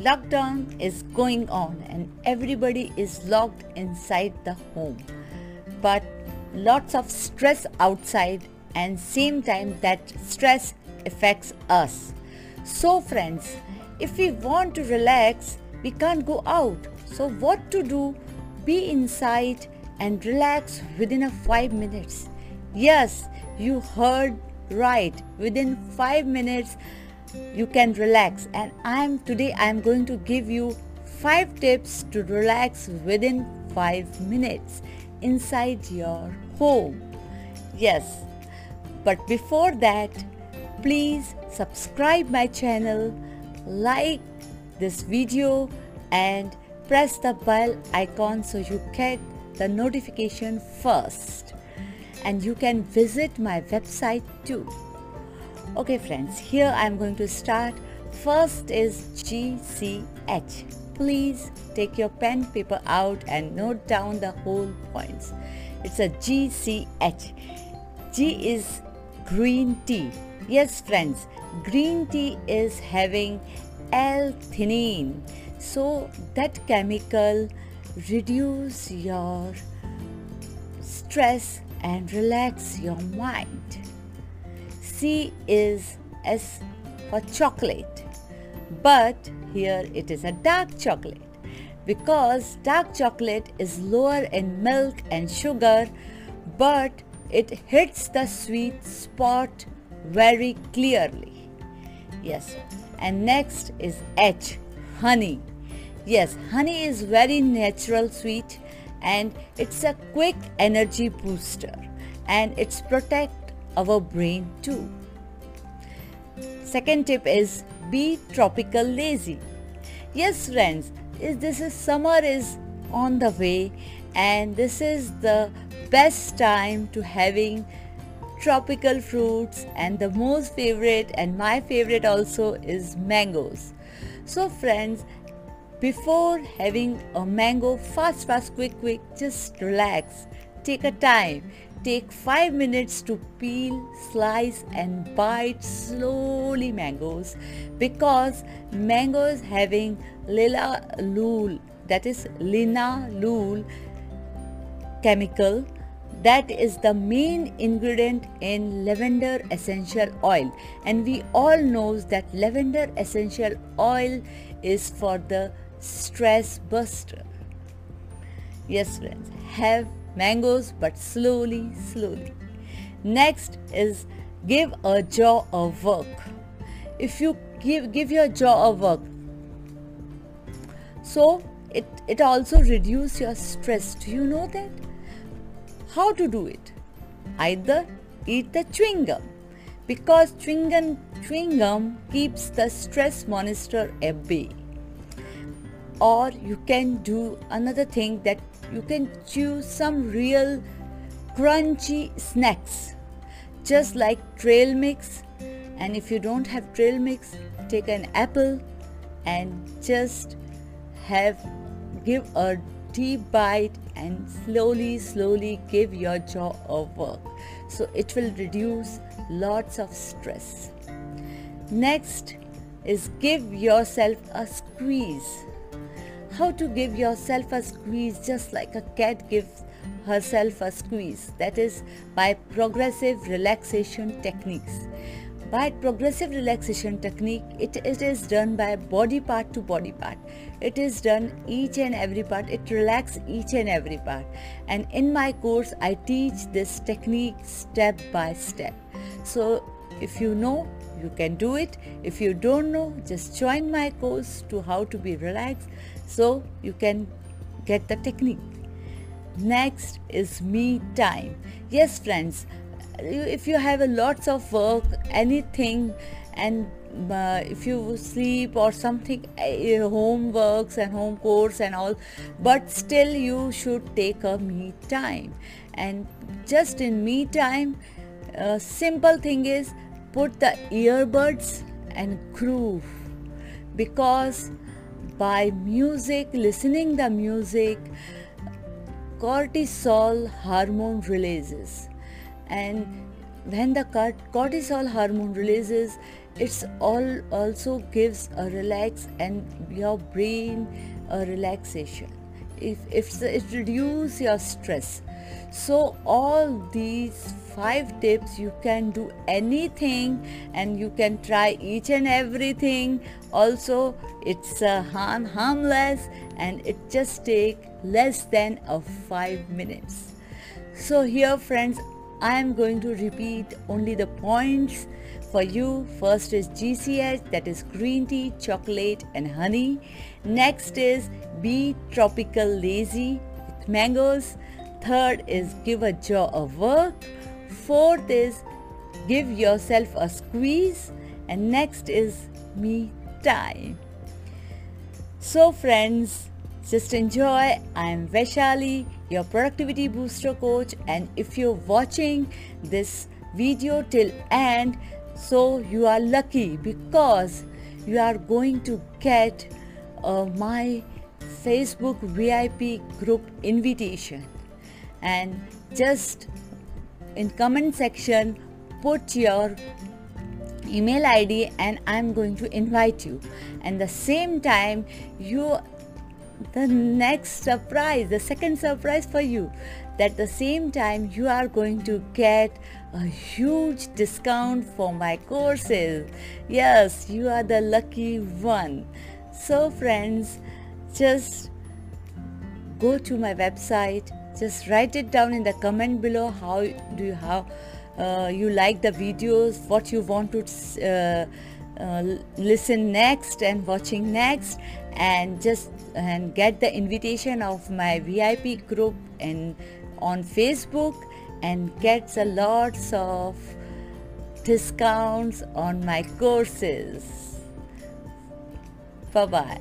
lockdown is going on and everybody is locked inside the home. But lots of stress outside and same time that stress affects us. So friends if we want to relax we can't go out. So what to do? Be inside and relax within a 5 minutes. Yes you heard right. Within 5 minutes you can relax. And i'm today i'm going to give you 5 tips to relax within 5 minutes inside your home. Yes. But before that please subscribe my channel like this video and press the bell icon so you get the notification first. And you can visit my website too okay friends here i'm going to start. First is gch please take your pen paper out and note down the whole points. It's a gch g is green tea. Yes friends green tea is having l-theanine. So that chemical reduce your stress and relax your mind. C is S for chocolate, but here it is a dark chocolate because dark chocolate is lower in milk and sugar, but it hits the sweet spot very clearly. Yes, and next is H, honey. Yes, honey is very natural sweet and it's a quick energy booster and it's protect our brain too. Second tip is be tropical lazy. Yes friends, this is summer is on the way and this is the best time to having tropical fruits and the most favorite and my favorite also is mangoes. So friends, before having a mango, fast, fast, quick, quick, just relax. Take a time. Take 5 minutes to peel, slice and bite slowly mangoes because mangoes having linalool that is linalool chemical that is the main ingredient in lavender essential oil and we all knows that lavender essential oil is for the stress buster. Yes, friends, have mangoes but slowly, slowly. Next is give a jaw a work. If you give give your jaw a work, so it it also reduce your stress. Do you know that? How to do it? Either eat the chewing gum because chewing gum, chewing gum keeps the stress monster at bay or you can do another thing that you can choose some real crunchy snacks. Just like trail mix. And if you don't have trail mix take an apple and just have give a deep bite and slowly slowly give your jaw a work. So it will reduce lots of stress. Next is give yourself a squeeze how to give yourself a squeeze just like a cat gives herself a squeeze. That is by progressive relaxation techniques. By progressive relaxation technique it, it is done by body part to body part. It is done each and every part. It relax each and every part. And in my course i teach this technique step by step. So if you know you can do it. If you don't know just join my course to how to be relaxed so you can get the technique. Next is me time. Yes friends if you have a lots of work anything and uh, if you sleep or something uh, and home course and all but still you should take a me time. And just in me time uh, simple thing is put the earbuds and groove. Because by music listening the music cortisol hormone releases. And when the cortisol hormone releases it's all also gives a relax and your brain a relaxation if, if it reduce your stress so all these five tips you can do anything and you can try each and everything also it's uh, harm harmless and it just take less than a 5 minutes so here friends i am going to repeat only the points for you. First is GCH, that is green tea, chocolate, and honey. Next is be tropical lazy with mangoes. Third is give a jaw a work. Fourth is give yourself a squeeze. And next is me time. So, friends, just enjoy. I'm Vaishali, your productivity booster coach, and if you're watching this video till end, so you are lucky because you are going to get uh, my Facebook VIP group invitation and just in comment section put your email id and i'm going to invite you and the same time you the next surprise the second surprise for you that the same time you are going to get a huge discount for my courses. Yes, you are the lucky one. So, friends, just go to my website. Just write it down in the comment below. How do you how uh, you like the videos? What you want to uh, uh, listen next and watching next, and just and get the invitation of my VIP group and on Facebook and gets a lots of discounts on my courses. Bye bye.